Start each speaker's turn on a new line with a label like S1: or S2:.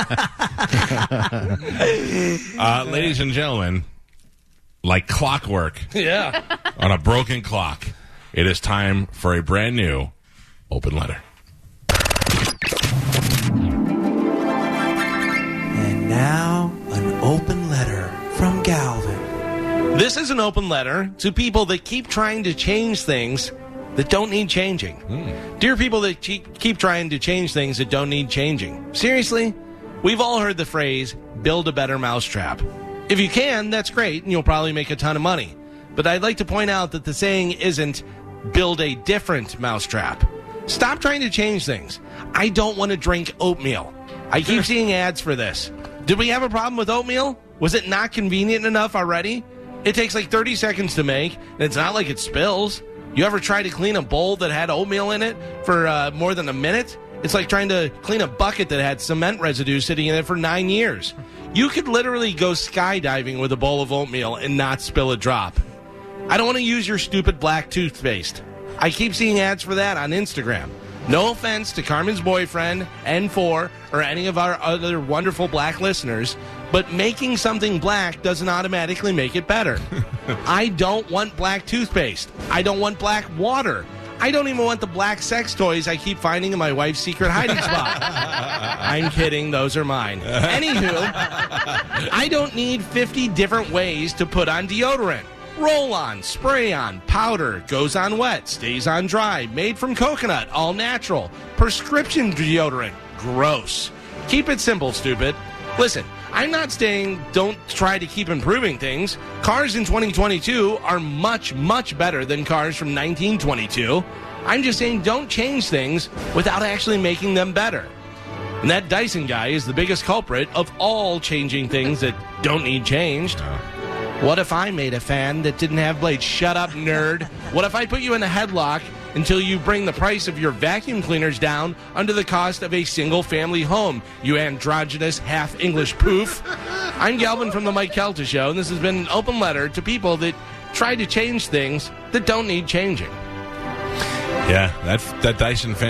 S1: uh, ladies and gentlemen, like clockwork
S2: Yeah.
S1: on a broken clock, it is time for a brand new open letter.
S3: And now, an open letter from Galvin.
S2: This is an open letter to people that keep trying to change things that don't need changing. Dear people that keep keep trying to change things that don't need changing. Seriously, we've all heard the phrase, build a better mousetrap. If you can, that's great, and you'll probably make a ton of money. But I'd like to point out that the saying isn't build a different mousetrap. Stop trying to change things. I don't want to drink oatmeal. I keep seeing ads for this. Did we have a problem with oatmeal? Was it not convenient enough already? It takes like 30 seconds to make, and it's not like it spills. You ever try to clean a bowl that had oatmeal in it for uh, more than a minute? It's like trying to clean a bucket that had cement residue sitting in it for nine years. You could literally go skydiving with a bowl of oatmeal and not spill a drop. I don't want to use your stupid black toothpaste. I keep seeing ads for that on Instagram. No offense to Carmen's boyfriend, N4, or any of our other wonderful black listeners, but making something black doesn't automatically make it better. I don't want black toothpaste. I don't want black water. I don't even want the black sex toys I keep finding in my wife's secret hiding spot. I'm kidding, those are mine. Anywho, I don't need 50 different ways to put on deodorant. Roll on, spray on, powder, goes on wet, stays on dry, made from coconut, all natural. Prescription deodorant, gross. Keep it simple, stupid. Listen, I'm not saying don't try to keep improving things. Cars in 2022 are much, much better than cars from 1922. I'm just saying don't change things without actually making them better. And that Dyson guy is the biggest culprit of all changing things that don't need changed. What if I made a fan that didn't have blades? Shut up, nerd. What if I put you in a headlock until you bring the price of your vacuum cleaners down under the cost of a single family home, you androgynous half English poof? I'm Galvin from the Mike Calta Show, and this has been an open letter to people that try to change things that don't need changing.
S1: Yeah, that that Dyson fan.